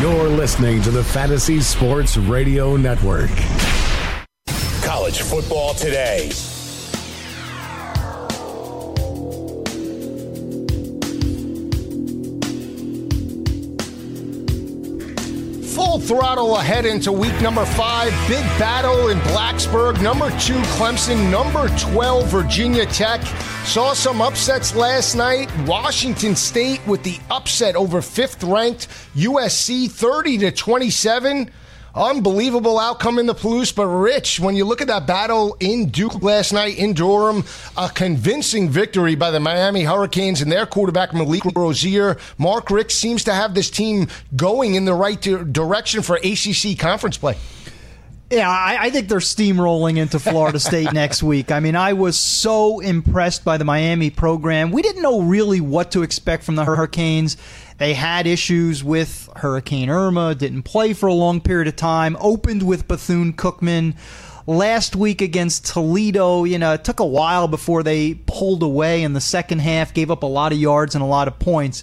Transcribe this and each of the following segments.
You're listening to the Fantasy Sports Radio Network. College football today. Full throttle ahead into week number five. Big battle in Blacksburg. Number two, Clemson. Number 12, Virginia Tech. Saw some upsets last night. Washington State with the upset over fifth ranked USC 30 to 27. Unbelievable outcome in the Palouse, but Rich, when you look at that battle in Duke last night in Durham, a convincing victory by the Miami Hurricanes and their quarterback Malik Rosier. Mark Richt seems to have this team going in the right direction for ACC conference play. Yeah, I, I, think they're steamrolling into Florida State next week. I mean, I was so impressed by the Miami program. We didn't know really what to expect from the Hurricanes. They had issues with Hurricane Irma, didn't play for a long period of time, opened with Bethune Cookman. Last week against Toledo, you know, it took a while before they pulled away in the second half, gave up a lot of yards and a lot of points.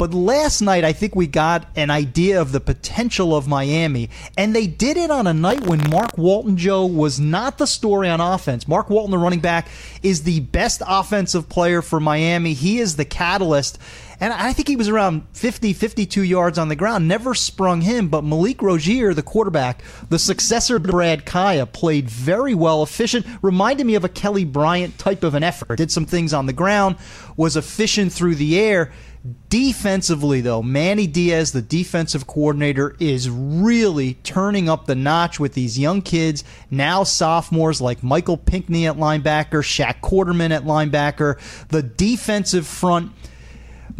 But last night, I think we got an idea of the potential of Miami, and they did it on a night when Mark Walton, Joe, was not the story on offense. Mark Walton, the running back, is the best offensive player for Miami. He is the catalyst. And I think he was around 50, 52 yards on the ground. Never sprung him, but Malik Rosier, the quarterback, the successor to Brad Kaaya, played very well, efficient. Reminded me of a Kelly Bryant type of an effort. Did some things on the ground, was efficient through the air. Defensively, though, Manny Diaz, the defensive coordinator, is really turning up the notch with these young kids, now sophomores like Michael Pinckney at linebacker, Shaq Quarterman at linebacker. The defensive front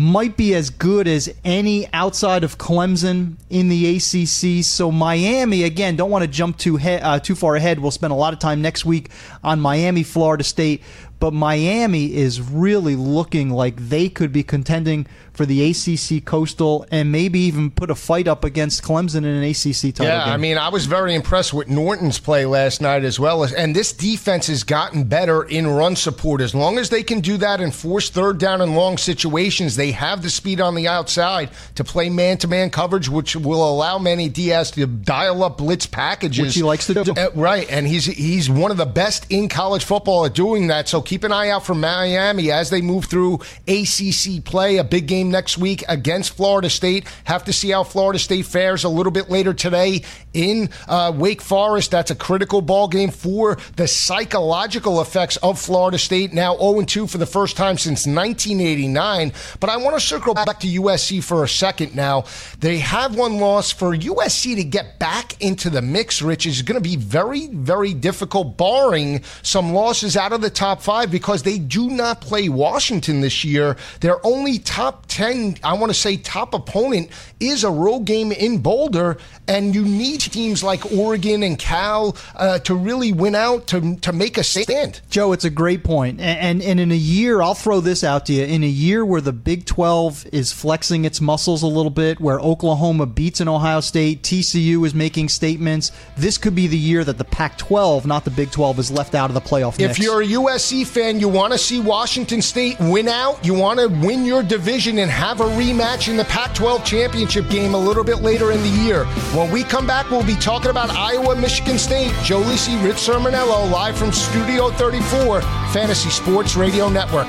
might be as good as any outside of Clemson in the ACC. So Miami, again, don't want to jump too he- uh, too far ahead. We'll spend a lot of time next week on Miami, Florida State, but Miami is really looking like they could be contending for the ACC Coastal and maybe even put a fight up against Clemson in an ACC title. Yeah, game. I mean, I was very impressed with Norton's play last night as well. And this defense has gotten better in run support. As long as they can do that and force third down and long situations, they have the speed on the outside to play man to man coverage, which will allow Manny Diaz to dial up blitz packages. Which he likes to do. Uh, right. And he's, he's one of the best in college football at doing that. So keep an eye out for Miami as they move through ACC play, a big game next week against Florida State. Have to see how Florida State fares a little bit later today in uh, Wake Forest. That's a critical ball game for the psychological effects of Florida State. Now 0 2 for the first time since 1989. But I want to circle back to USC for a second now. They have one loss for USC to get back into the mix, Rich, is going to be very, very difficult, barring some losses out of the top five because they do not play Washington this year. They're only top 10, I want to say top opponent, is a road game in Boulder, and you need teams like Oregon and Cal uh, to really win out to, to make a stand. Joe, it's a great point. And, and, and in a year, I'll throw this out to you. In a year where the Big 12 is flexing its muscles a little bit, where Oklahoma beats an Ohio State, TCU is making statements, this could be the year that the Pac 12, not the Big 12, is left out of the playoff If mix. you're a USC fan, you want to see Washington State win out, you want to win your division and have a rematch in the Pac 12 championship game a little bit later in the year. When we come back, we'll be talking about Iowa, Michigan State. Joe Lisi, Rich Cirminiello, live from Studio 34, Fantasy Sports Radio Network.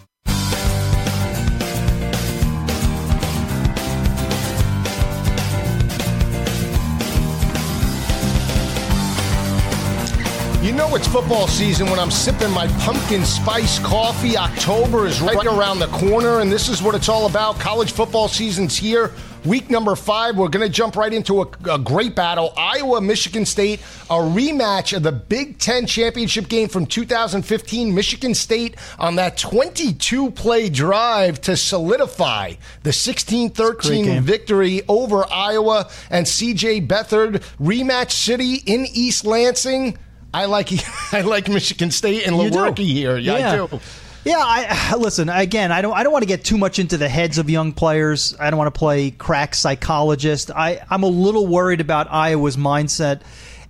You know it's football season when I'm sipping my pumpkin spice coffee. October is right around the corner, and this is what it's all about. College football season's here. Week number five, we're going to jump right into a, a great battle. Iowa, Michigan State, a rematch of the Big Ten championship game from 2015. Michigan State on that 22 play drive to solidify the 16 13 victory over Iowa and CJ Beathard. Rematch city in East Lansing. I like I like Michigan State and Lewerke here. Yeah, Yeah. I do. Yeah, I listen again. I don't. I don't want to get too much into the heads of young players. I don't want to play crack psychologist. I, I'm a little worried about Iowa's mindset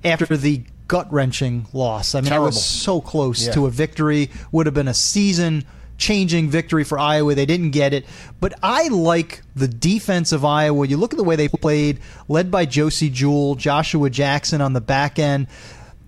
after the gut wrenching loss. I mean, I Terrible. was so close Yeah. to a victory. Would have been a season changing victory for Iowa. They didn't get it, but I like the defense of Iowa. You look at the way they played, led by Josey Jewell, Joshua Jackson on the back end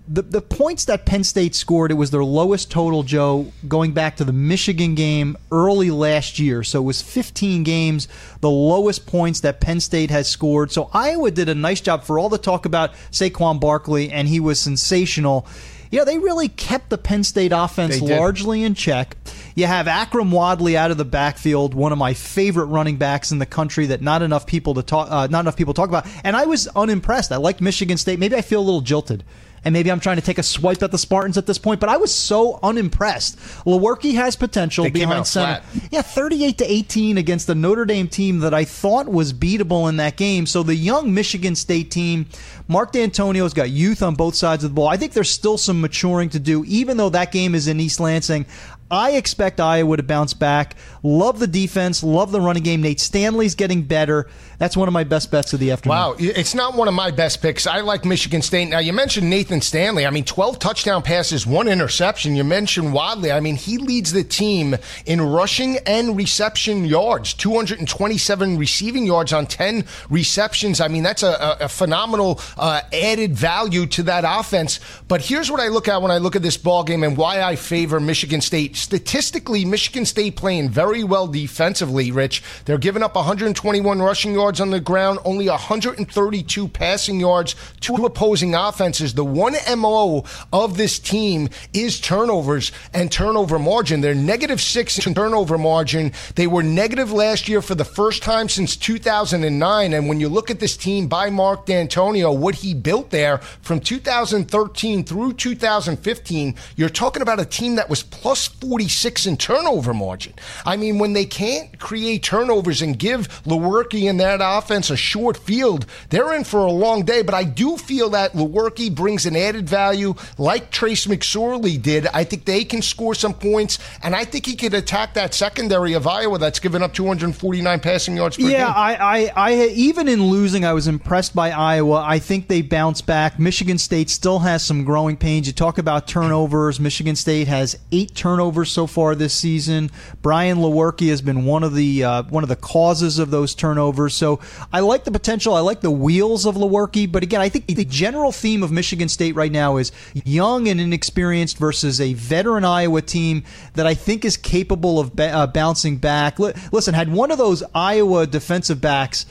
the the points that Penn State scored, it was their lowest total, Joe, going back to the Michigan game early last year. So it was 15 games, the lowest points that Penn State has scored. So Iowa did a nice job for all the talk about Saquon Barkley, and he was sensational. You know, they really kept the Penn State offense largely in check. You have Akrum Wadley out of the backfield, one of my favorite running backs in the country that not enough people to talk, uh, not enough people talk about. And I was unimpressed. I liked Michigan State. Maybe I feel a little jilted. And maybe I'm trying to take a swipe at the Spartans at this point, but I was so unimpressed. Lewerke has potential They came behind out center. flat. Yeah, 38 to 18 against the Notre Dame team that I thought was beatable in that game. So the young Michigan State team, Mark Dantonio's got youth on both sides of the ball. I think there's still some maturing to do, even though that game is in East Lansing. I expect Iowa to bounce back. Love the defense, love the running game. Nate Stanley's getting better. That's one of my best bets of the afternoon. Wow, it's not one of my best picks. I like Michigan State. Now, you mentioned Nathan Stanley. I mean, 12 touchdown passes, one interception. You mentioned Wadley. I mean, he leads the team in rushing and reception yards, 227 receiving yards on 10 receptions. I mean, that's a, a, phenomenal uh, added value to that offense. But here's what I look at when I look at this ball game and why I favor Michigan State. Statistically, Michigan State playing very well defensively, Rich. They're giving up 121 rushing yards on the ground, only 132 passing yards to opposing offenses. The one MO of this team is turnovers and turnover margin. They're negative six in turnover margin. They were negative last year for the first time since 2009. And when you look at this team by Mark Dantonio, what he built there from 2013 through 2015, you're talking about a team that was plus 46 in turnover margin. I mean, when they can't create turnovers and give Lewerke and that offense a short field, they're in for a long day. But I do feel that Lewerke brings an added value like Trace McSorley did. I think they can score some points, and I think he could attack that secondary of Iowa that's given up 249 passing yards per Yeah, game. I, I, I, even in losing, I was impressed by Iowa. I think they bounce back. Michigan State still has some growing pains. You talk about turnovers. Michigan State has eight turnovers so far this season. Brian Lewerke has been one of the uh, one of the causes of those turnovers. So I like the potential. I like the wheels of Lewerke. But again, I think the general theme of Michigan State right now is young and inexperienced versus a veteran Iowa team that I think is capable of ba- uh, bouncing back. Li- listen, had one of those Iowa defensive backs.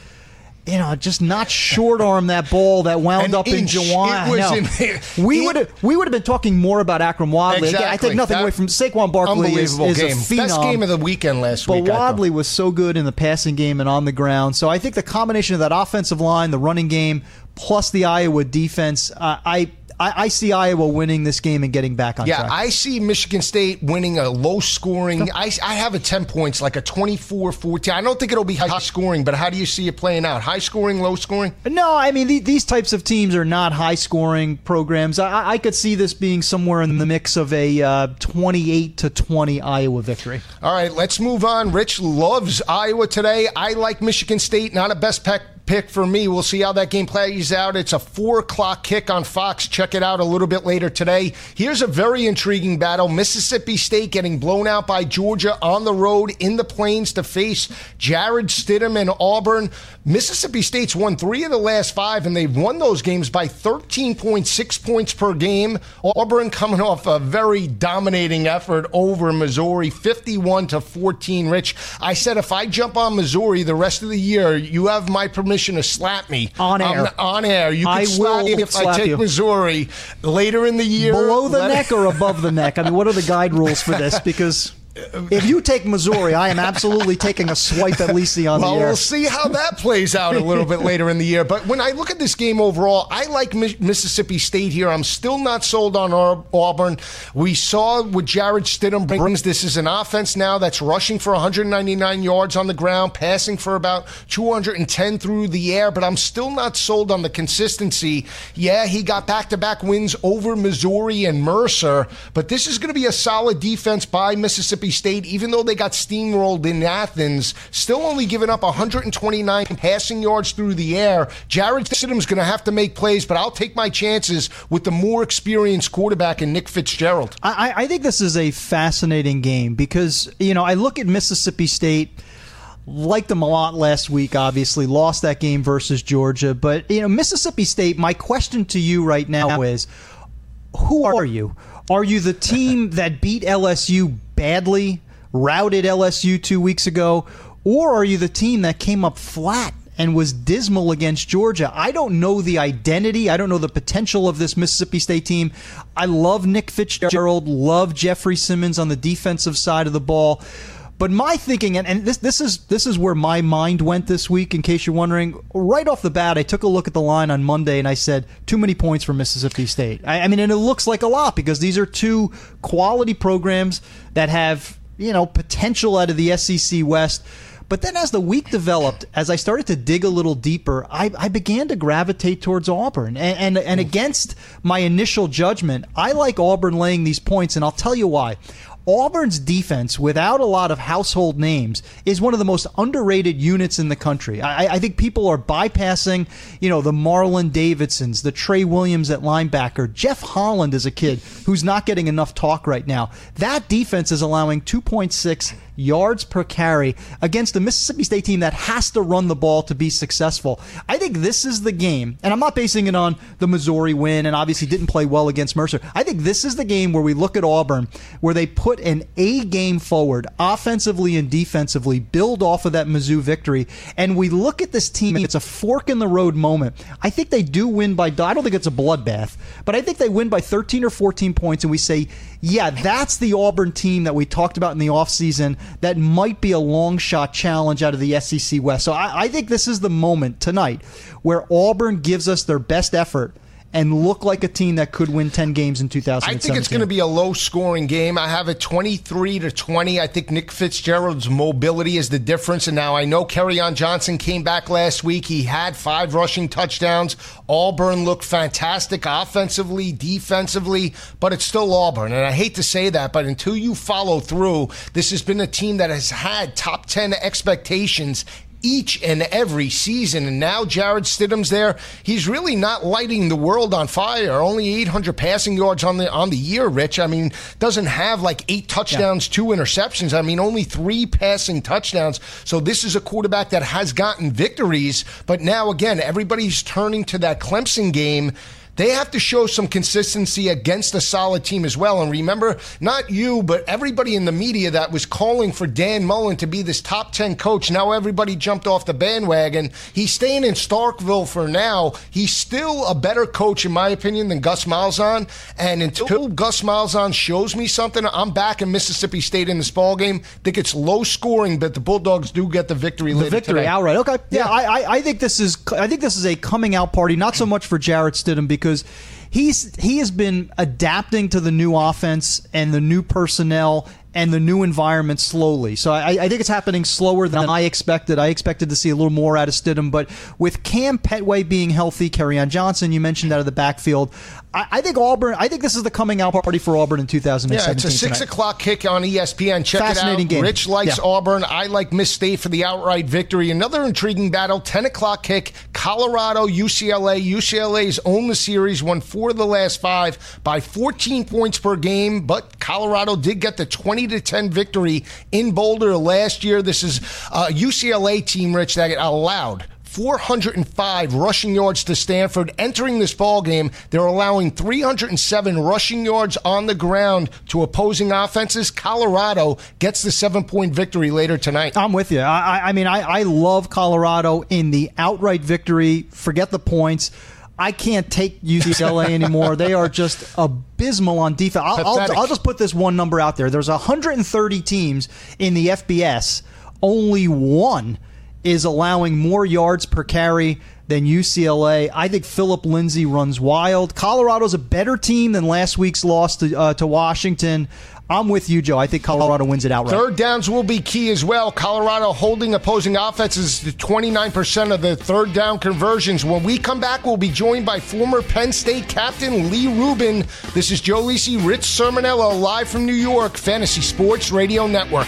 You know, just not short arm that ball that wound An up in inch. Jawan. It was No. in- we would have we would have been talking more about Akrum Wadley. Again, I take nothing That- away from Saquon Barkley. Is, Unbelievable is game. a phenom. Best game of the weekend last But week. But. Wadley was so good in the passing game and on the ground. So I think the combination of that offensive line, the running game, plus the Iowa defense, uh, I, I I see Iowa winning this game and getting back on Yeah, track. I see Michigan State winning a low scoring. I, I have a 10 points, like a 24 14. I don't think it'll be high scoring, but how do you see it playing out? High scoring, low scoring? No, I mean the, these types of teams are not high-scoring programs. I, I could see this being somewhere in the mix of a uh, twenty-eight to twenty Iowa victory. All right, let's move on. Rich loves Iowa today. I like Michigan State, not a best pick. Pick for me. We'll see how that game plays out. It's a four o'clock kick on Fox. Check it out a little bit later today. Here's a very intriguing battle Mississippi State getting blown out by Georgia on the road in the plains to face Jarrett Stidham and Auburn. Mississippi State's won three of the last five, and they've won those games by 13.6 points per game. Auburn coming off a very dominating effort over Missouri, 51 to 14. Rich, I said if I jump on Missouri the rest of the year, you have my permission to slap me On air. on air, you can I slap will me if I take you. Missouri later in the year. Below the neck or above the neck? I mean, what are the guide rules for this? Because if you take Missouri, I am absolutely taking a swipe at Lisi on well, the air. Well, we'll see how that plays out a little bit later in the year. But when I look at this game overall, I like Mississippi State here. I'm still not sold on Auburn. We saw what Jarrett Stidham brings. This is an offense now that's rushing for 199 yards on the ground, passing for about 210 through the air. But I'm still not sold on the consistency. Yeah, he got back-to-back wins over Missouri and Mercer, but this is going to be a solid defense by Mississippi. Mississippi State, even though they got steamrolled in Athens, still only giving up 129 passing yards through the air. Jarrett Stidham's going to have to make plays, but I'll take my chances with the more experienced quarterback in Nick Fitzgerald. I, I think this is a fascinating game because, you know, I look at Mississippi State liked them a lot last week obviously lost that game versus georgia but you know mississippi state my question to you right now is who are you are you the team that beat lsu badly, routed LSU two weeks ago, or are you the team that came up flat and was dismal against Georgia. I don't know the identity. I don't know the potential of this Mississippi State team. I love Nick Fitzgerald, love Jeffrey Simmons on the defensive side of the ball. But my thinking, and, and this this is this is where my mind went this week. In case you're wondering, right off the bat, I took a look at the line on Monday and I said too many points for Mississippi State. I, I mean, and it looks like a lot because these are two quality programs that have you know potential out of the SEC West. But then as the week developed, as I started to dig a little deeper, I, I began to gravitate towards Auburn. And, and, and hmm. against my initial judgment, I like Auburn laying these points, and I'll tell you why. Auburn's defense, without a lot of household names, is one of the most underrated units in the country. I, I, think people are bypassing, you know, the Marlon Davidsons, the Trey Williams at linebacker. Jeff Holland is a kid who's not getting enough talk right now. That defense is allowing 2.6 yards per carry against the Mississippi State team that has to run the ball to be successful. I think this is the game, and I'm not basing it on the Missouri win and obviously didn't play well against Mercer. I think this is the game where we look at Auburn, where they put an A game forward, offensively and defensively, build off of that Mizzou victory, and we look at this team. It's a fork in the road moment. I think they do win by, I don't think it's a bloodbath, but I think they win by 13 or 14 points, and we say, yeah, that's the Auburn team that we talked about in the offseason that might be a long shot challenge out of the SEC West. So I, I think this is the moment tonight where Auburn gives us their best effort and look like a team that could win 10 games in 2017. I think it's going to be a low scoring game. I have it 23 to 20. I think Nick Fitzgerald's mobility is the difference. And now I know Kerryon Johnson came back last week. He had five rushing touchdowns. Auburn looked fantastic offensively, defensively, but it's still Auburn. And I hate to say that, but until you follow through, this has been a team that has had top 10 expectations each and every season. And now Jarrett Stidham's there. He's really not lighting the world on fire. Only 800 passing yards on the on the year, Rich. I mean, doesn't have like eight touchdowns, yeah. two interceptions. I mean, only three passing touchdowns. So this is a quarterback that has gotten victories. But now again, everybody's turning to that Clemson game they have to show some consistency against a solid team as well. And remember, not you, but everybody in the media that was calling for Dan Mullen to be this top 10 coach. Now everybody jumped off the bandwagon. He's staying in Starkville for now. He's still a better coach, in my opinion, than Gus Malzahn. And until Gus Malzahn shows me something, I'm back in Mississippi State in this ball game. I think it's low scoring, but the Bulldogs do get the victory. The victory today. outright. Okay. Yeah, yeah. I, I think this is I think this is a coming out party. Not so much for Jarrett Stidham because because he's he has been adapting to the new offense and the new personnel and the new environment slowly. So I, I, think it's happening slower than I expected. I expected to see a little more out of Stidham, but with Kam Pettway being healthy, Kerryon Johnson, you mentioned out of the backfield, I, I, think Auburn. I think this is the coming out party for Auburn in 2017. Yeah, it's a six tonight. o'clock kick on ESPN. Check Fascinating it out. Game. Rich likes yeah. Auburn. I like Miss State for the outright victory. Another intriguing battle. Ten o'clock kick. Colorado, UCLA. UCLA's owned the series, won four of the last five by 14 points per game, but Colorado did get the 20 to 10 victory in Boulder last year. This is uh, a UCLA team, Rich, that got allowed 405 rushing yards to Stanford. Entering this ball game, they're allowing 307 rushing yards on the ground to opposing offenses. Colorado gets the seven point victory later tonight. I'm with you. I, I mean, I, I love Colorado in the outright victory. Forget the points. I can't take UCLA anymore. they are just abysmal on defense. I'll, I'll, I'll, just put this one number out there. There's 130 teams in the FBS. Only one is allowing more yards per carry than UCLA. I think Phillip Lindsay runs wild. Colorado's a better team than last week's loss to, uh, to Washington. I'm with you, Joe. I think Colorado wins it outright. Third downs will be key as well. Colorado holding opposing offenses to 29% of the third down conversions. When we come back, we'll be joined by former Penn State captain Lee Rubin. This is Joe Lisi, Rich Cirminiello, live from New York, Fantasy Sports Radio Network.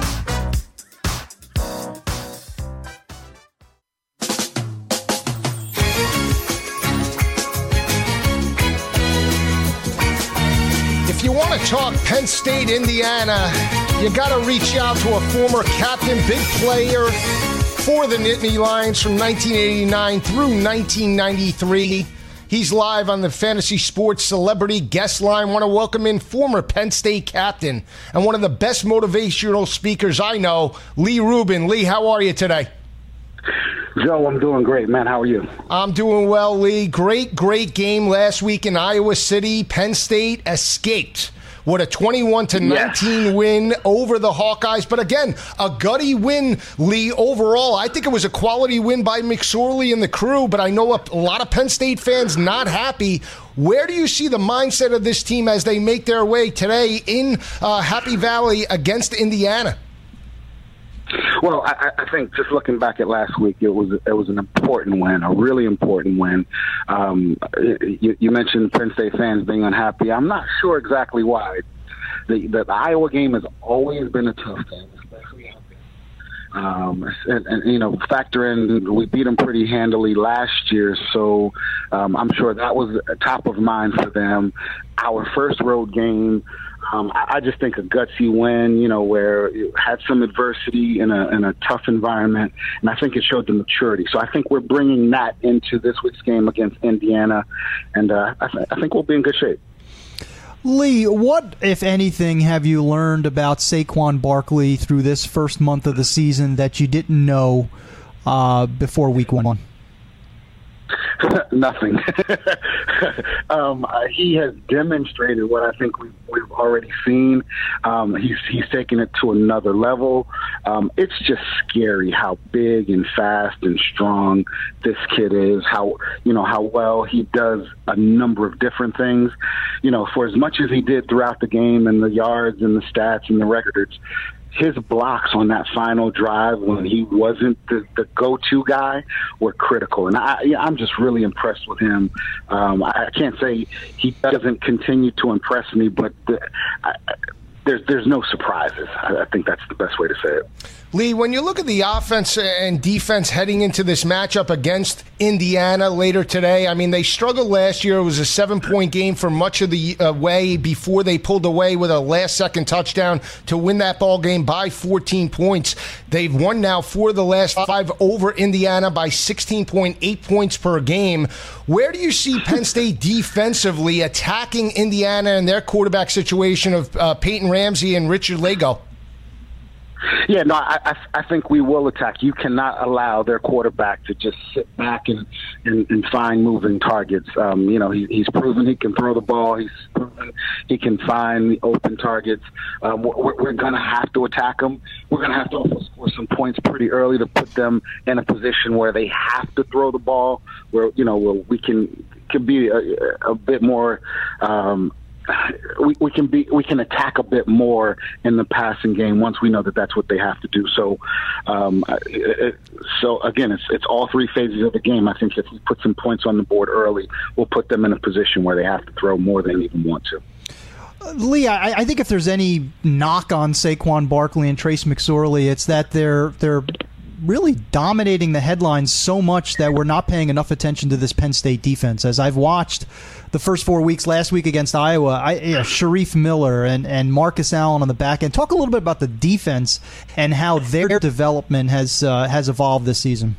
Talk Penn State, Indiana, you got to reach out to a former captain, big player for the Nittany Lions from 1989 through 1993. He's live on the Fantasy Sports Celebrity Guest Line. Want to welcome in former Penn State captain and one of the best motivational speakers I know, Lee Rubin. Lee, how are you today? Joe, I'm doing great, man. How are you? I'm doing well, Lee. Great, great game last week in Iowa City. Penn State escaped what a 21 to 19 yes. win over the Hawkeyes. But again, a gutty win, Lee, overall. I think it was a quality win by McSorley and the crew, but I know a, a lot of Penn State fans not happy. Where do you see the mindset of this team as they make their way today in uh, Happy Valley against Indiana? Well, I, I think just looking back at last week, it was it was an important win, a really important win. Um, you, you mentioned Penn State fans being unhappy. I'm not sure exactly why. The, the, Iowa game has always been a tough game. Um, and, and, you know, factor in we beat them pretty handily last year, so um, I'm sure that was top of mind for them. Our first road game um, I, I just think a gutsy win, you know, where it had some adversity in a in a tough environment, and I think it showed the maturity. So I think we're bringing that into this week's game against Indiana, and uh, I, th- I think we'll be in good shape. Lee, what, if anything, have you learned about Saquon Barkley through this first month of the season that you didn't know uh, before week one? Nothing. um, uh, he has demonstrated what I think we've, we've already seen. Um, he's he's taken it to another level. Um, it's just scary how big and fast and strong this kid is. How you know how well he does a number of different things. You know, for as much as he did throughout the game and the yards and the stats and the records, his blocks on that final drive when he wasn't the, the go-to guy were critical, and I, I'm just really impressed with him. Um, I can't say he doesn't continue to impress me, but the, I, there's there's no surprises. I, I think that's the best way to say it. Lee, when you look at the offense and defense heading into this matchup against Indiana later today, I mean, they struggled last year. It was a seven point game for much of the uh, way before they pulled away with a last second touchdown to win that ball game by 14 points. They've won now for the last five over Indiana by 16.8 points per game. Where do you see Penn State defensively attacking Indiana and their quarterback situation of uh, Peyton Ramsey and Richard Lagow? Yeah, no, I, I, I think we will attack. You cannot allow their quarterback to just sit back and and, and find moving targets. Um, you know, he, he's proven he can throw the ball. He's proven he can find the open targets. Um, we're, we're going to have to attack them. We're going to have to also score some points pretty early to put them in a position where they have to throw the ball. Where you know where we can can be a, a bit more um, we, we can be we can attack a bit more in the passing game once we know that that's what they have to do. So, um, it, so again, it's it's all three phases of the game. I think if we put some points on the board early, we'll put them in a position where they have to throw more than they even want to. Lee, I, I, think if there's any knock on Saquon Barkley and Trace McSorley, it's that they're they're really dominating the headlines so much that we're not paying enough attention to this Penn State defense. As I've watched the first four weeks last week against Iowa, I, know, Shareef Miller and, and Marcus Allen on the back end. Talk a little bit about the defense and how their development has uh, has evolved this season.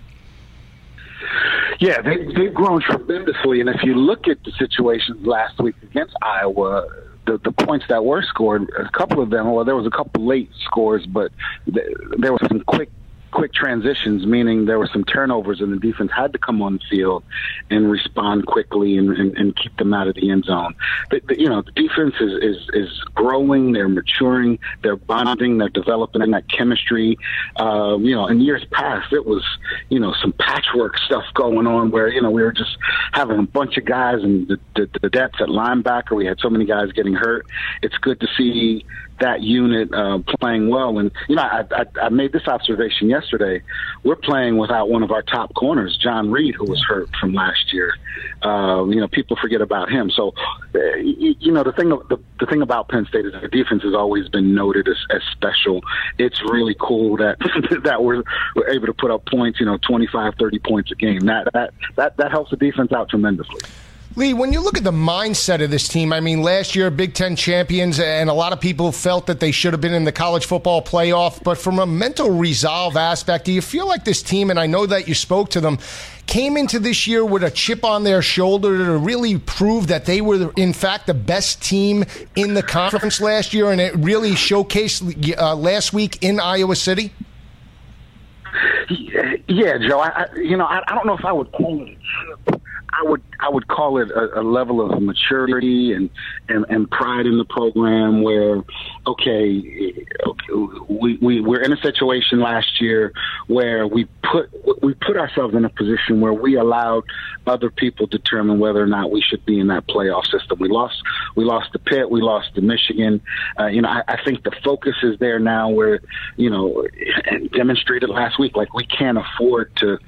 Yeah, they, they've grown tremendously. And if you look at the situations last week against Iowa, the, the points that were scored, a couple of them, well, there was a couple late scores, but th- there was some quick quick transitions, meaning there were some turnovers and the defense had to come on the field and respond quickly and, and, and keep them out of the end zone. But, but, you know, the defense is, is, is growing, they're maturing, they're bonding, they're developing that chemistry. Uh, you know, in years past, it was, you know, some patchwork stuff going on where, you know, we were just having a bunch of guys and the, the, the depth at linebacker. We had so many guys getting hurt. It's good to see that unit uh, playing well. And you know, I, I, I made this observation yesterday. We're playing without one of our top corners, John Reid, who was hurt from last year. Uh, you know, people forget about him. So, uh, you, you know, the thing the, the thing about Penn State is their defense has always been noted as, as special. It's really cool that that we're, we're able to put up points. You know, 25, 30 points a game. That that that that helps the defense out tremendously. Lee, when you look at the mindset of this team, I mean, last year, Big Ten champions, and a lot of people felt that they should have been in the college football playoff. But from a mental resolve aspect, do you feel like this team, and I know that you spoke to them, came into this year with a chip on their shoulder to really prove that they were, in fact, the best team in the conference last year, and it really showcased uh, last week in Iowa City? Yeah, Joe. I, you know, I, I don't know if I would call it a chip I would I would call it a, a level of maturity and, and, and pride in the program where okay, we, we we're in a situation last year where we put we put ourselves in a position where we allowed other people determine whether or not we should be in that playoff system. We lost we lost to Pitt, we lost to Michigan. Uh, you know, I, I think the focus is there now where you know and demonstrated last week like we can't afford to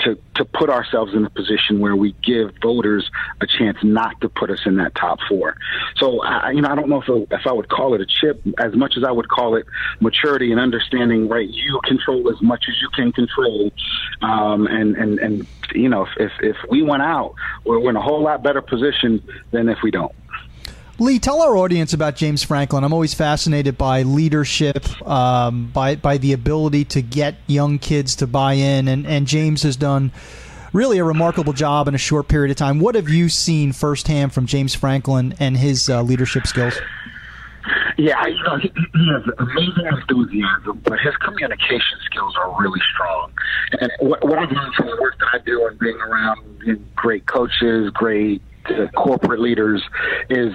to to put ourselves in a position where we give voters a chance not to put us in that top four. So I, you know, I don't know if if I would call it a chip as much as I would call it maturity and understanding. Right, you control as much as you can control, um, and and and you know, if if we went out, we're in a whole lot better position than if we don't. Lee, tell our audience about James Franklin. I'm always fascinated by leadership, um, by by the ability to get young kids to buy in, and, and James has done really a remarkable job in a short period of time. What have you seen firsthand from James Franklin and his uh, leadership skills? Yeah, you know, he, he has amazing enthusiasm, but his communication skills are really strong. And what, what I've learned from the work that I do and being around great coaches, great uh, corporate leaders is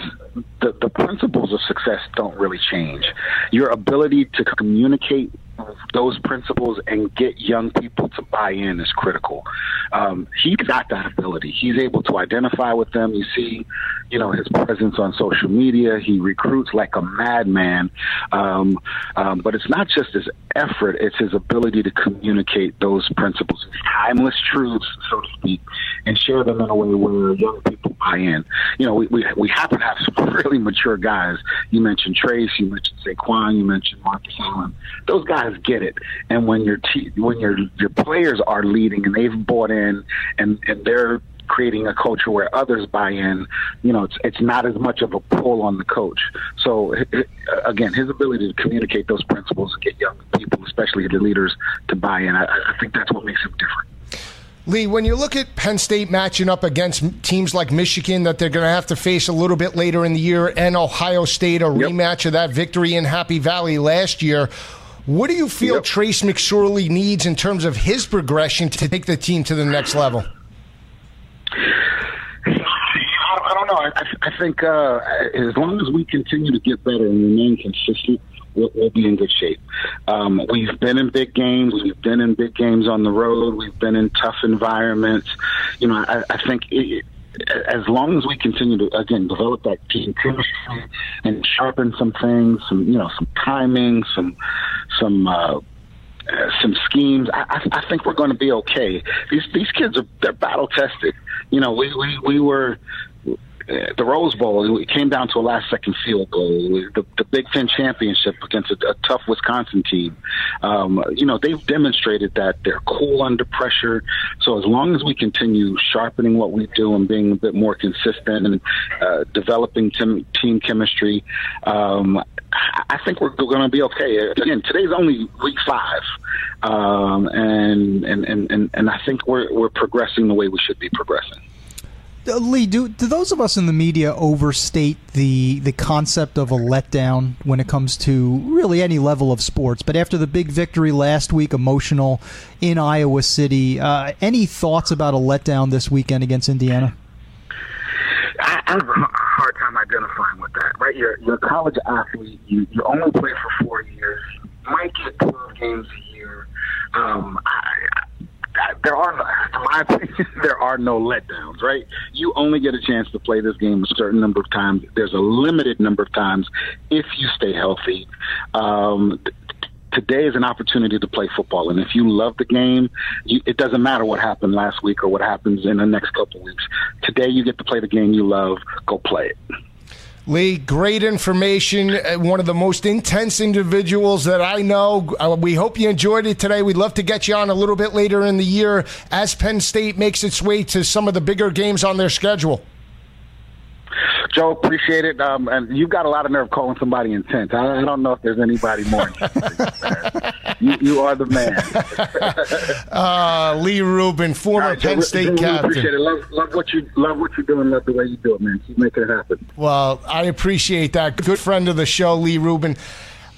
the, the principles of success don't really change. Your ability to communicate those principles and get young people to buy in is critical. Um, he's got that ability. He's able to identify with them. You see, you know, his presence on social media. He recruits like a madman. Um, um, but it's not just his effort; it's his ability to communicate those principles, timeless truths, so to speak, and share them in a way where young people buy in. You know, we we, we happen to have some really mature guys. You mentioned Trace. You mentioned Saquon. You mentioned Marcus Allen. Those guys get it. And when your te- when your your players are leading and they've bought in and and they're creating a culture where others buy in, you know, it's it's not as much of a pull on the coach. So again, his ability to communicate those principles and get young people, especially the leaders, to buy in, I, I think that's what makes him different. Lee, when you look at Penn State matching up against teams like Michigan that they're going to have to face a little bit later in the year, and Ohio State, a yep. rematch of that victory in Happy Valley last year, what do you feel yep. Trace McSorley needs in terms of his progression to take the team to the next level? I don't know. I, I think uh, as long as we continue to get better and remain consistent, we'll, we'll be in good shape. Um, we've been in big games. We've been in big games on the road. We've been in tough environments. You know, I, I think it, as long as we continue to again develop that team chemistry and sharpen some things, some you know some timing, some some uh, some schemes, I, I think we're going to be okay. These these kids are they're battle tested. You know, we we we were the Rose Bowl, it came down to a last second field goal. The, the Big Ten championship against a, a tough Wisconsin team. Um, you know, they've demonstrated that they're cool under pressure. So as long as we continue sharpening what we do and being a bit more consistent and uh, developing team, team chemistry, um, I think we're going to be okay. Again, today's only week five, um, and, and and and I think we're we're progressing the way we should be progressing. Uh, Lee, do do those of us in the media overstate the the concept of a letdown when it comes to really any level of sports? But after the big victory last week, emotional in Iowa City, uh, any thoughts about a letdown this weekend against Indiana? I, I have a hard time identifying with that. Right, you're you're a college athlete. You you only play for four years. You might get twelve games a year. Um, I, there are, in my opinion, there are no letdowns. Right? You only get a chance to play this game a certain number of times. There's a limited number of times if you stay healthy. Um, today is an opportunity to play football. And if you love the game, you, it doesn't matter what happened last week or what happens in the next couple of weeks. Today, you get to play the game you love. Go play it. Lee, great information. Uh, one of the most intense individuals that I know. Uh, we hope you enjoyed it today. We'd love to get you on a little bit later in the year as Penn State makes its way to some of the bigger games on their schedule. Joe, appreciate it. Um, and you've got a lot of nerve calling somebody intense. I, I don't know if there's anybody more intense. You, you, are the man. uh, Lee Rubin, former right, Penn State captain. Appreciate it. Love, love what you love what you're doing. Love the way you do it, man. Keep making it happen. Well, I appreciate that. Good friend of the show, Lee Rubin.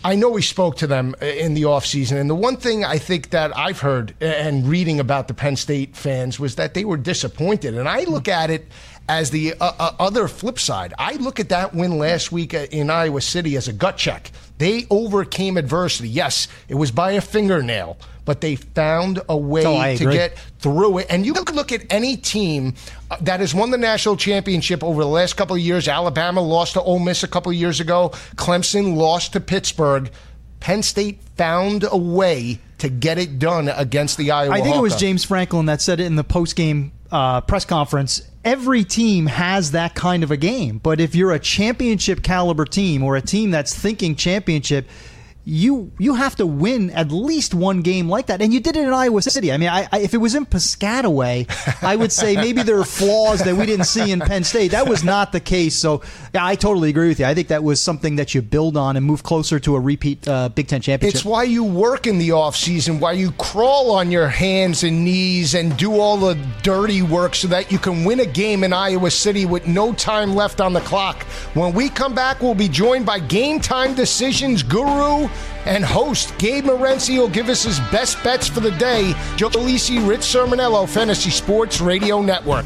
I know we spoke to them in the offseason, and the one thing I think that I've heard and reading about the Penn State fans was that they were disappointed. And I look at it as the uh, uh, other flip side. I look at that win last week uh, in Iowa City as a gut check. They overcame adversity. Yes, it was by a fingernail, but they found a way oh, to get through it. And you can look at any team uh, that has won the national championship over the last couple of years. Alabama lost to Ole Miss a couple of years ago. Clemson lost to Pittsburgh. Penn State found a way to get it done against the Iowa. I think it was James Franklin that said it in the post game uh, press conference every team has that kind of a game. But if you're a championship caliber team or a team that's thinking championship, you you have to win at least one game like that, and you did it in Iowa City. I mean, I, I, if it was in Piscataway, I would say maybe there are flaws that we didn't see in Penn State. That was not the case. So, yeah, I totally agree with you. I think that was something that you build on and move closer to a repeat uh, Big Ten championship. It's why you work in the off season, why you crawl on your hands and knees and do all the dirty work so that you can win a game in Iowa City with no time left on the clock. When we come back, we'll be joined by Game Time Decisions guru and host Gabe Morency will give us his best bets for the day. Joe Lisi, Rich Cirminiello, Fantasy Sports Radio Network.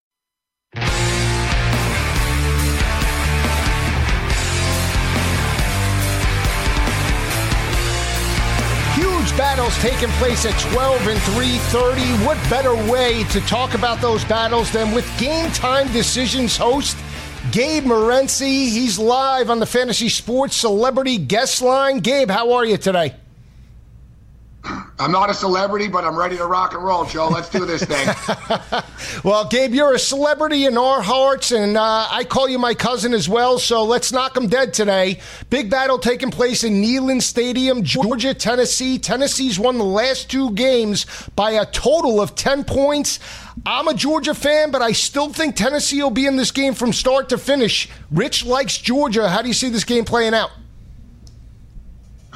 Battles taking place at 12 and 3.30. What better way to talk about those battles than with Game Time Decisions host Gabe Morency. He's live on the Fantasy Sports Celebrity Guest Line. Gabe, how are you today? I'm not a celebrity, but I'm ready to rock and roll, Joe. Let's do this thing. well, Gabe, you're a celebrity in our hearts, and uh, I call you my cousin as well, so let's knock them dead today. Big battle taking place in Neyland Stadium, Georgia, Tennessee. Tennessee's won the last two games by a total of 10 points. I'm a Georgia fan, but I still think Tennessee will be in this game from start to finish. Rich likes Georgia. How do you see this game playing out?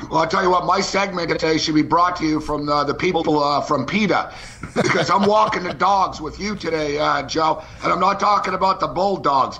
Well, I'll tell you what, my segment today should be brought to you from the, the people uh, from PETA because I'm walking the dogs with you today, uh, Joe, and I'm not talking about the Bulldogs.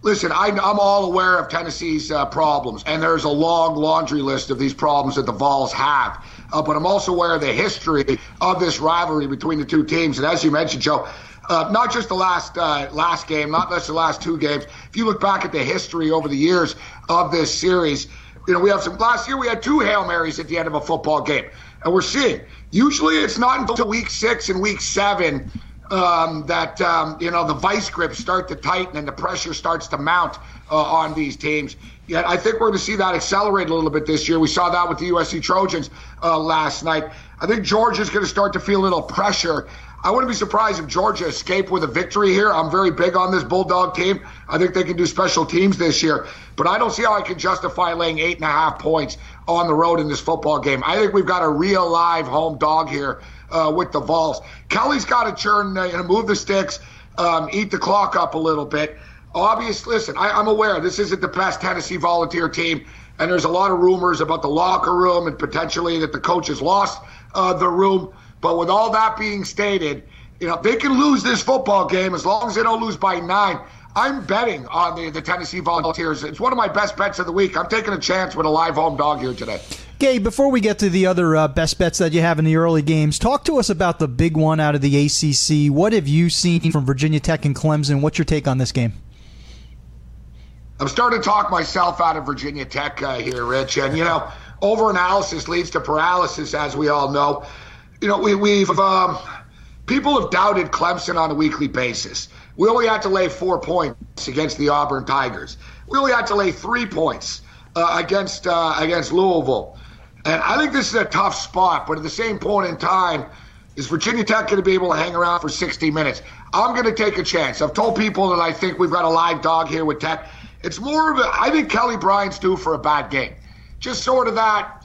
Listen, I, am all aware of Tennessee's uh, problems, and there's a long laundry list of these problems that the Vols have. uh, but I'm also aware of the history of this rivalry between the two teams. And as you mentioned, Joe, uh, not just the last uh, last game, not just the last two games. If you look back at the history over the years of this series, you know we have some. Last year we had two hail marys at the end of a football game, and we're seeing. Usually it's not until week six and week seven um, that um, you know the vice grips start to tighten and the pressure starts to mount uh, on these teams. Yet I think we're going to see that accelerate a little bit this year. We saw that with the USC Trojans uh, last night. I think Georgia's going to start to feel a little pressure I wouldn't be surprised if Georgia escaped with a victory here. I'm very big on this Bulldog team. I think they can do special teams this year, but I don't see how I can justify laying eight and a half points on the road in this football game. I think we've got a real live home dog here uh, with the Vols. Kelly's got to churn, uh, move the sticks, um, eat the clock up a little bit. Obviously, listen, I, I'm aware this isn't the best Tennessee volunteer team, and there's a lot of rumors about the locker room and potentially that the coach has lost uh, the room. But with all that being stated, you know, they can lose this football game as long as they don't lose by nine. I'm betting on the, the Tennessee Volunteers. It's one of my best bets of the week. I'm taking a chance with a live home dog here today. Gabe, before we get to the other uh, best bets that you have in the early games, talk to us about the big one out of the ACC. What have you seen from Virginia Tech and Clemson? What's your take on this game? I'm starting to talk myself out of Virginia Tech uh, here, Rich. And, you know, overanalysis leads to paralysis, as we all know you know, we, we've um, people have doubted Clemson on a weekly basis. We only had to lay four points against the Auburn Tigers. We only had to lay three points uh, against uh, against Louisville, and I think this is a tough spot. But at the same point in time, is Virginia Tech going to be able to hang around for 60 minutes? I'm going to take a chance. I've told people that I think we've got a live dog here with Tech. It's more of a. I think Kelly Bryant's due for a bad game. Just sort of that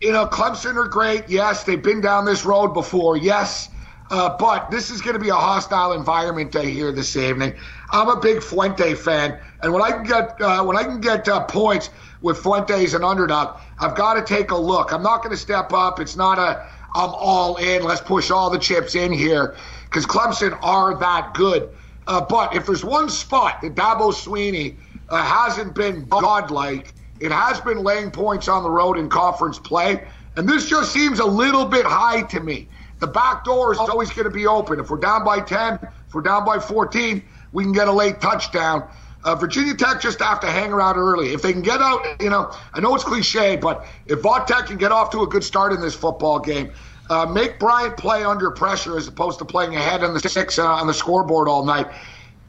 you know, Clemson are great. Yes, they've been down this road before. Yes. Uh, but this is going to be a hostile environment uh, here this evening. I'm a big Fuente fan, and when I can get uh, when I can get uh, points with Fuente as an underdog, I've got to take a look. I'm not going to step up. It's not a I'm all in. Let's push all the chips in here because Clemson are that good. Uh, but if there's one spot that Dabo Swinney uh, hasn't been godlike, it has been laying points on the road in conference play, and this just seems a little bit high to me. The back door is always going to be open. If we're down by 10, if we're down by 14, we can get a late touchdown. Uh, Virginia Tech just have to hang around early. If they can get out, you know, I know it's cliche, but if Vaught Tech can get off to a good start in this football game, uh, make Bryant play under pressure as opposed to playing ahead on the six uh, on the scoreboard all night.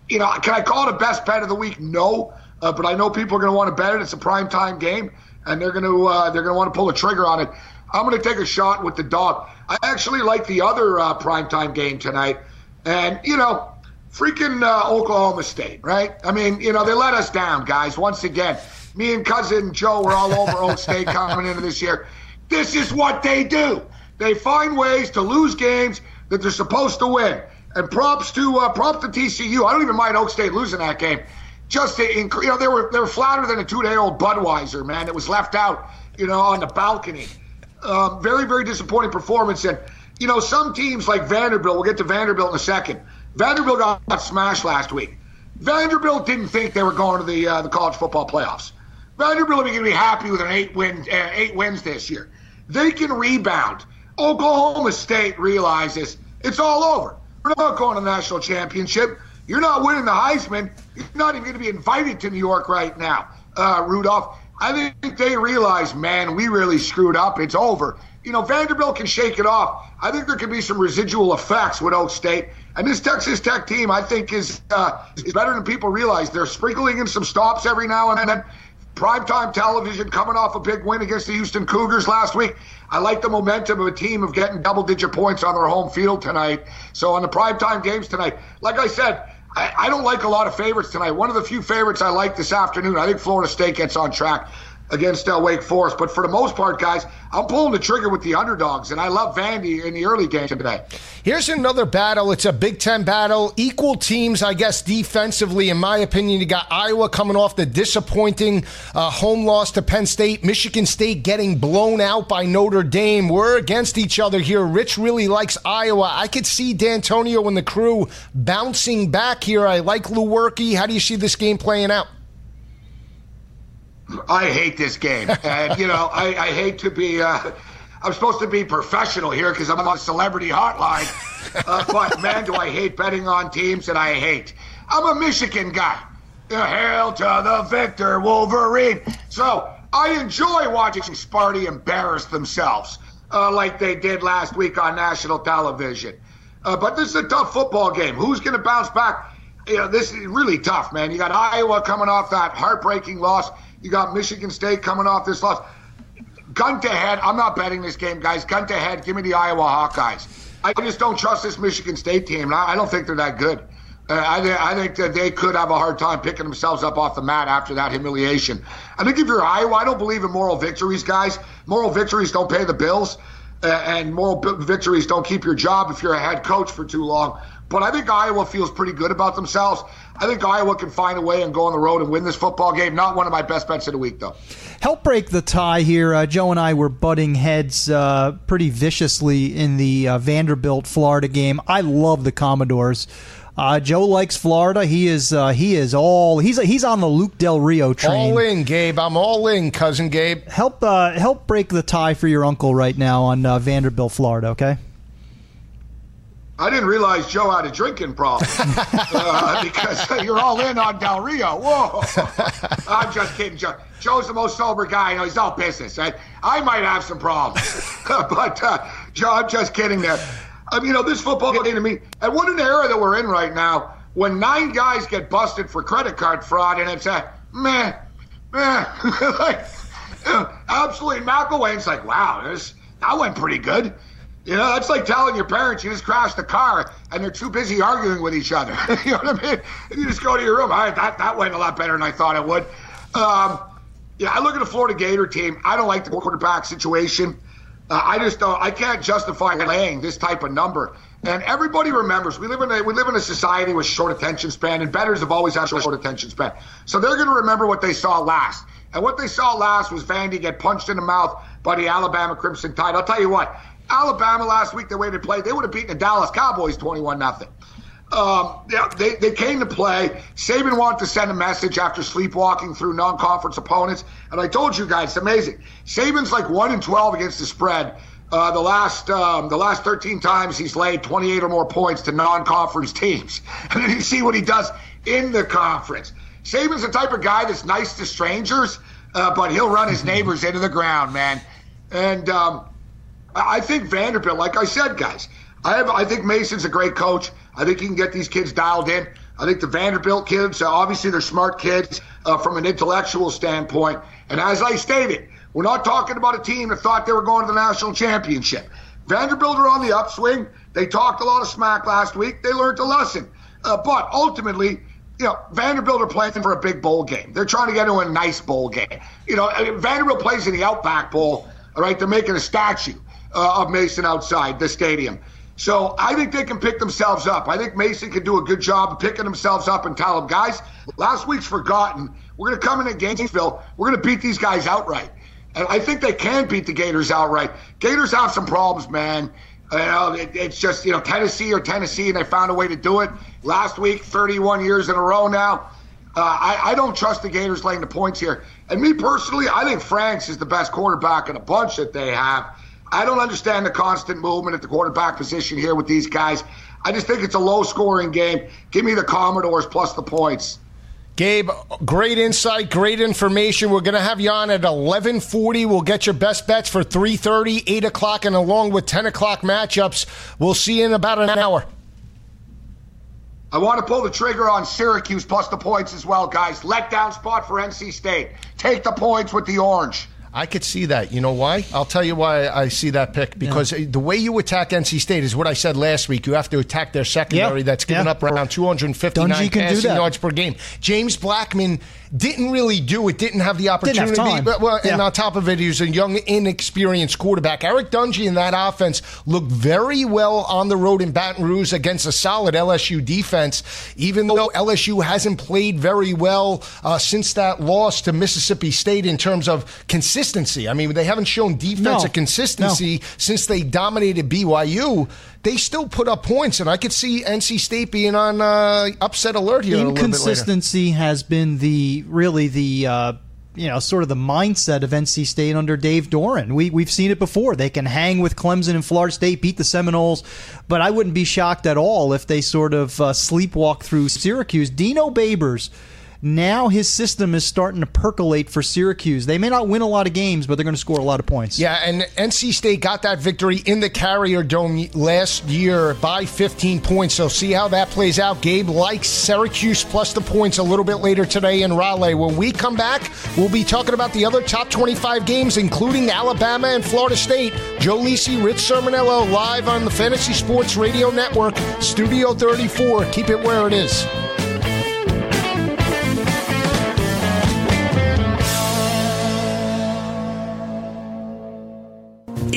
You know, can I call it a best bet of the week? No. Uh, but I know people are going to want to bet it. It's a prime time game, and they're going to uh, they're going to want to pull the trigger on it. I'm going to take a shot with the dog. I actually like the other uh, time game tonight, and you know, freaking uh, Oklahoma State, right? I mean, you know, they let us down, guys. Once again, me and cousin Joe were all over Oak State coming into this year. This is what they do. They find ways to lose games that they're supposed to win. And props to uh, props to TCU. I don't even mind Oak State losing that game just to, you know, they were they were flatter than a two day old Budweiser, man. It was left out, you know, on the balcony. Um, very very disappointing performance, and you know, some teams like Vanderbilt. We'll get to Vanderbilt in a second. Vanderbilt got, smashed last week. Vanderbilt didn't think they were going to the uh, the college football playoffs. Vanderbilt are going to be happy with an eight win uh, eight wins this year. They can rebound. Oklahoma State realizes it's all over. We're not going to the national championship. You're not winning the Heisman. You're not even going to be invited to New York right now, uh, Rudolph. I think they realize, man, we really screwed up. It's over. You know, Vanderbilt can shake it off. I think there could be some residual effects with Oak State. And this Texas Tech team, I think, is uh, is better than people realize. They're sprinkling in some stops every now and then. Primetime television coming off a big win against the Houston Cougars last week. I like the momentum of a team of getting double digit points on their home field tonight. So on the primetime games tonight, like I said, I, I don't like a lot of favorites tonight. One of the few favorites I like this afternoon, I think Florida State gets on track against uh, Wake Forest. But for the most part, guys, I'm pulling the trigger with the underdogs, and I love Vandy in the early game today. Here's another battle. It's a Big Ten battle. Equal teams, I guess, defensively. In my opinion, you got Iowa coming off the disappointing uh, home loss to Penn State, Michigan State getting blown out by Notre Dame. We're against each other here. Rich really likes Iowa. I could see Dantonio and the crew bouncing back here. I like Lewerke. How do you see this game playing out? I hate this game, and you know, I, I hate to be. Uh, I'm supposed to be professional here because I'm on a celebrity hotline. Uh, but man, do I hate betting on teams that I hate. I'm a Michigan guy. Hail to the victor, Wolverine. So I enjoy watching Sparty embarrass themselves uh, like they did last week on national television. Uh, but this is a tough football game. Who's going to bounce back? You know, this is really tough, man. You got Iowa coming off that heartbreaking loss. You got Michigan State coming off this loss. Gun to head, I'm not betting this game, guys. Gun to head, give me the Iowa Hawkeyes. I just don't trust this Michigan State team. I don't think they're that good. Uh, I, th- I, think that they could have a hard time picking themselves up off the mat after that humiliation. I think if you're Iowa, I don't believe in moral victories, guys. Moral victories don't pay the bills, uh, and moral victories don't keep your job if you're a head coach for too long. But I think Iowa feels pretty good about themselves. I think Iowa can find a way and go on the road and win this football game. Not one of my best bets of the week, though. Help break the tie here. Uh, Joe and I were butting heads uh, pretty viciously in the uh, Vanderbilt Florida game. I love the Commodores. Uh, Joe likes Florida. He is uh, he is all he's he's on the Luke Del Rio train. All in, Gabe. I'm all in, cousin Gabe. Help uh, help break the tie for your uncle right now on uh, Vanderbilt, Florida. Okay. I didn't realize Joe had a drinking problem uh, because you're all in on Del Rio. Whoa! I'm just kidding, Joe. Joe's the most sober guy. You know, he's all business. Right? I might have some problems, but uh, Joe, I'm just kidding there. Um, you know, this football game to me, and what an era that we're in right now when nine guys get busted for credit card fraud and it's a meh, meh. like, know, absolutely, McElwain's like, wow, this, that went pretty good. You know, that's like telling your parents you just crashed the car and they're too busy arguing with each other. you know what I mean? And you just go to your room. Right, that, that went a lot better than I thought it would. Um, yeah, I look at the Florida Gator team. I don't like the quarterback situation. Uh, I just don't. I can't justify laying this type of number. And everybody remembers we live in a we live in a society with short attention span, and betters have always had short attention span. So they're going to remember what they saw last. And what they saw last was Vandy get punched in the mouth by the Alabama Crimson Tide. I'll tell you what, Alabama last week the way they played, they would have beaten the Dallas Cowboys twenty-one nothing. Um, yeah, they, they came to play. Saban wanted to send a message after sleepwalking through non-conference opponents, and I told you guys, it's amazing. Saban's like one in twelve against the spread. Uh, the last um, the last 13 times he's laid 28 or more points to non-conference teams, and then you see what he does in the conference. Saban's the type of guy that's nice to strangers, uh, but he'll run his neighbors into the ground, man. And um, I think Vanderbilt, like I said, guys, I have I think Mason's a great coach. I think he can get these kids dialed in. I think the Vanderbilt kids, uh, obviously, they're smart kids uh, from an intellectual standpoint. And as I stated, we're not talking about a team that thought they were going to the national championship. Vanderbilt are on the upswing. They talked a lot of smack last week. They learned a lesson. Uh, but ultimately, you know, Vanderbilt are playing for a big bowl game. They're trying to get into a nice bowl game. You know, Vanderbilt plays in the Outback Bowl. All right, they're making a statue uh, of Mason outside the stadium. So I think they can pick themselves up. I think Mason can do a good job of picking themselves up and tell them, guys, last week's forgotten. We're going to come in at Gainesville. We're going to beat these guys outright. And I think they can beat the Gators outright. Gators have some problems, man. You know, it, it's just, you know, Tennessee or Tennessee, and they found a way to do it. Last week, 31 years in a row now. Uh, I, I don't trust the Gators laying the points here. And me personally, I think Franks is the best quarterback in a bunch that they have. I don't understand the constant movement at the quarterback position here with these guys. I just think it's a low scoring game. Give me the Commodores plus the points. Gabe, great insight, great information. We're going to have you on at 1140. We'll get your best bets for 3.30, 8 o'clock, and along with 10 o'clock matchups. We'll see you in about an hour. I want to pull the trigger on Syracuse plus the points as well, guys. Letdown spot for NC State. Take the points with the orange. I could see that. You know why? I'll tell you why I see that pick. Because yeah. the way you attack NC State is what I said last week. You have to attack their secondary that's giving up around 259 passing yards per game. James Blackman didn't really do it, didn't have the opportunity. But, well, yeah. And on top of it, he was a young, inexperienced quarterback. Eric Dungey in that offense looked very well on the road in Baton Rouge against a solid LSU defense, even though LSU hasn't played very well uh, since that loss to Mississippi State in terms of consistency. I mean, they haven't shown defensive no. consistency no. since they dominated BYU they still put up points, and I could see NC State being on uh, upset alert here. Inconsistency has been the really the. Uh, you know, sort of the mindset of NC State under Dave Doeren. We we've seen it before. They can hang with Clemson and Florida State, beat the Seminoles, but I wouldn't be shocked at all if they sort of uh, sleepwalk through Syracuse. Dino Babers now his system is starting to percolate for Syracuse. They may not win a lot of games, but they're going to score a lot of points. Yeah, and NC State got that victory in the Carrier Dome last year by 15 points. So see how that plays out. Gabe likes Syracuse plus the points a little bit later today in Raleigh. When we come back, we'll be talking about the other top 25 games, including Alabama and Florida State. Joe Lisi, Rich Cirminiello, live on the Fantasy Sports Radio Network, Studio 34. Keep it where it is.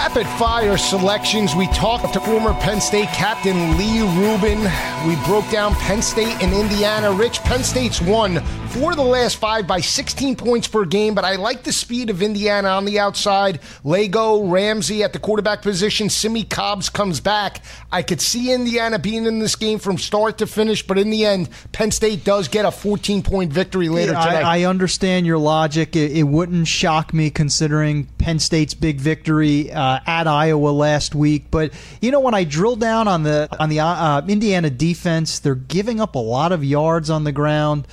Rapid fire selections. We talked to former Penn State captain Lee Rubin. We broke down Penn State and Indiana. Rich, Penn State's won four of the last five by 16 points per game, but I like the speed of Indiana on the outside. Lagow, Ramsey at the quarterback position. Simmie Cobbs comes back. I could see Indiana being in this game from start to finish, but in the end, Penn State does get a 14 point victory later Yeah, today. I, I understand your logic. It, it wouldn't shock me considering Penn State's big victory uh, at Iowa last week. But you know, when I drill down on the on the uh, Indiana defense, they're giving up a lot of yards on the ground.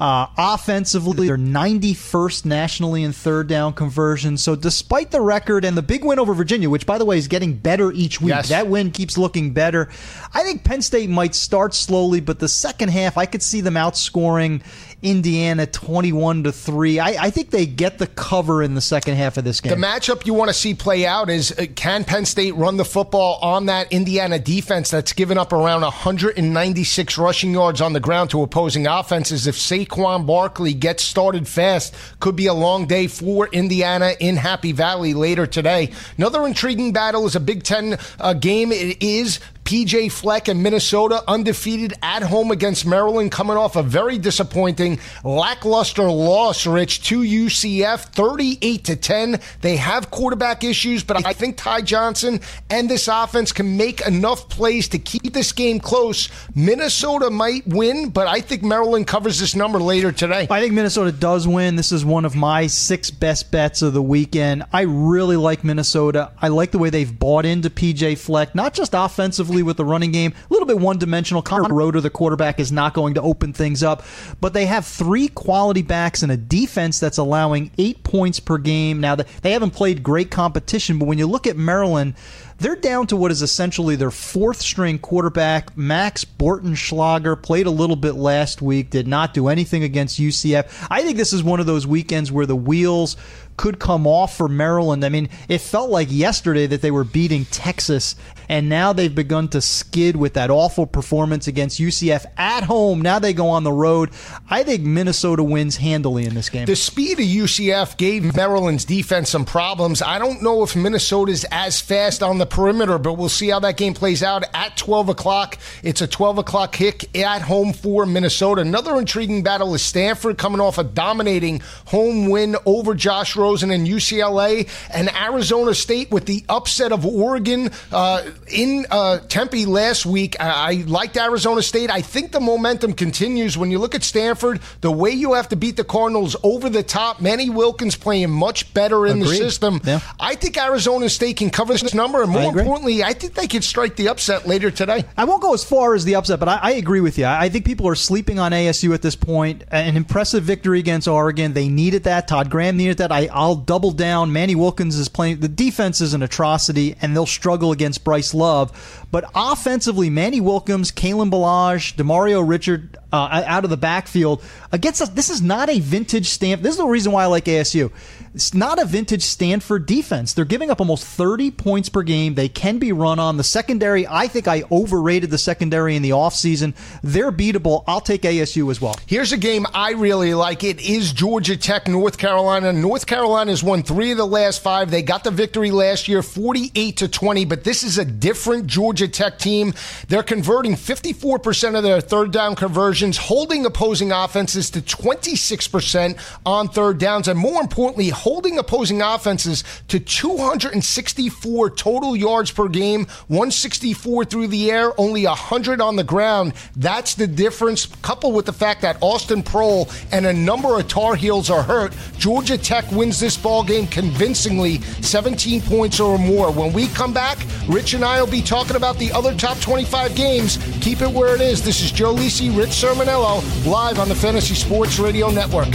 Uh, offensively, they're 91st nationally in third down conversion. So, despite the record and the big win over Virginia, which, by the way, is getting better each week, Yes. that win keeps looking better. I think Penn State might start slowly, but the second half, I could see them outscoring Indiana 21 to 3. I, I think they get the cover in the second half of this game. The matchup you want to see play out is uh, can Penn State run the football on that Indiana defense that's given up around 196 rushing yards on the ground to opposing offenses? If Saquon Barkley gets started fast, could be a long day for Indiana in Happy Valley later today. Another intriguing battle is a Big Ten uh, game. It is PJ Fleck and Minnesota undefeated at home against Maryland, coming off a very disappointing, lackluster loss, Rich, to UCF, 38 to 10. They have quarterback issues, but I think Ty Johnson and this offense can make enough plays to keep this game close. Minnesota might win, but I think Maryland covers this number later today. I think Minnesota does win. This is one of my six best bets of the weekend. I really like Minnesota. I like the way they've bought into PJ Fleck, not just offensively with the running game, a little bit one dimensional. Conor Rhoda, the quarterback, is not going to open things up, but they have three quality backs and a defense that's allowing eight points per game. Now, they haven't played great competition, but when you look at Maryland, they're down to what is essentially their fourth string quarterback, Max Bortenschlager, played a little bit last week, did not do anything against UCF. I think this is one of those weekends where the wheels could come off for Maryland. I mean, it felt like yesterday that they were beating Texas, and now they've begun to skid with that awful performance against UCF at home. Now they go on the road. I think Minnesota wins handily in this game. The speed of UCF gave Maryland's defense some problems. I don't know if Minnesota's as fast on the perimeter, but we'll see how that game plays out at 12 o'clock. It's a 12 o'clock kick at home for Minnesota. Another intriguing battle is Stanford coming off a dominating home win over Josh Rosen and UCLA, and Arizona State with the upset of Oregon uh, in uh, Tempe last week. I, I liked Arizona State. I think the momentum continues when you look at Stanford. The way you have to beat the Cardinals over the top. Manny Wilkins playing much better in the system. Yeah. I think Arizona State can cover this number, and more agree. importantly, I think they could strike the upset later today. I won't go as far as the upset, but I, I agree with you. I I think people are sleeping on ASU at this point. An impressive victory against Oregon. They needed that. Todd Graham needed that. I, I'll double down. Manny Wilkins is playing. The defense is an atrocity, and they'll struggle against Bryce Love. But offensively, Manny Wilkins, Kalen Ballage, Demario Richard uh, out of the backfield against us. This is not a vintage stamp. This is the reason why I like ASU. It's not a vintage Stanford defense. They're giving up almost 30 points per game. They can be run on. The secondary, I think I overrated the secondary in the offseason. They're beatable. I'll take ASU as well. Here's a game I really like. It is Georgia Tech, North Carolina. North Carolina has won three of the last five. They got the victory last year, 48 to 20, but this is a different Georgia Tech team. They're converting 54% of their third down conversions, holding opposing offenses to 26% on third downs, and more importantly, holding opposing offenses to 264 total yards per game, 164 through the air, only 100 on the ground. That's the difference, coupled with the fact that Austin Proehl and a number of Tar Heels are hurt. Georgia Tech wins this ball game convincingly, 17 points or more. When we come back, Rich and I will be talking about the other top 25 games. Keep it where it is. This is Joe Lisi, Rich Cirminiello, live on the Fantasy Sports Radio Network.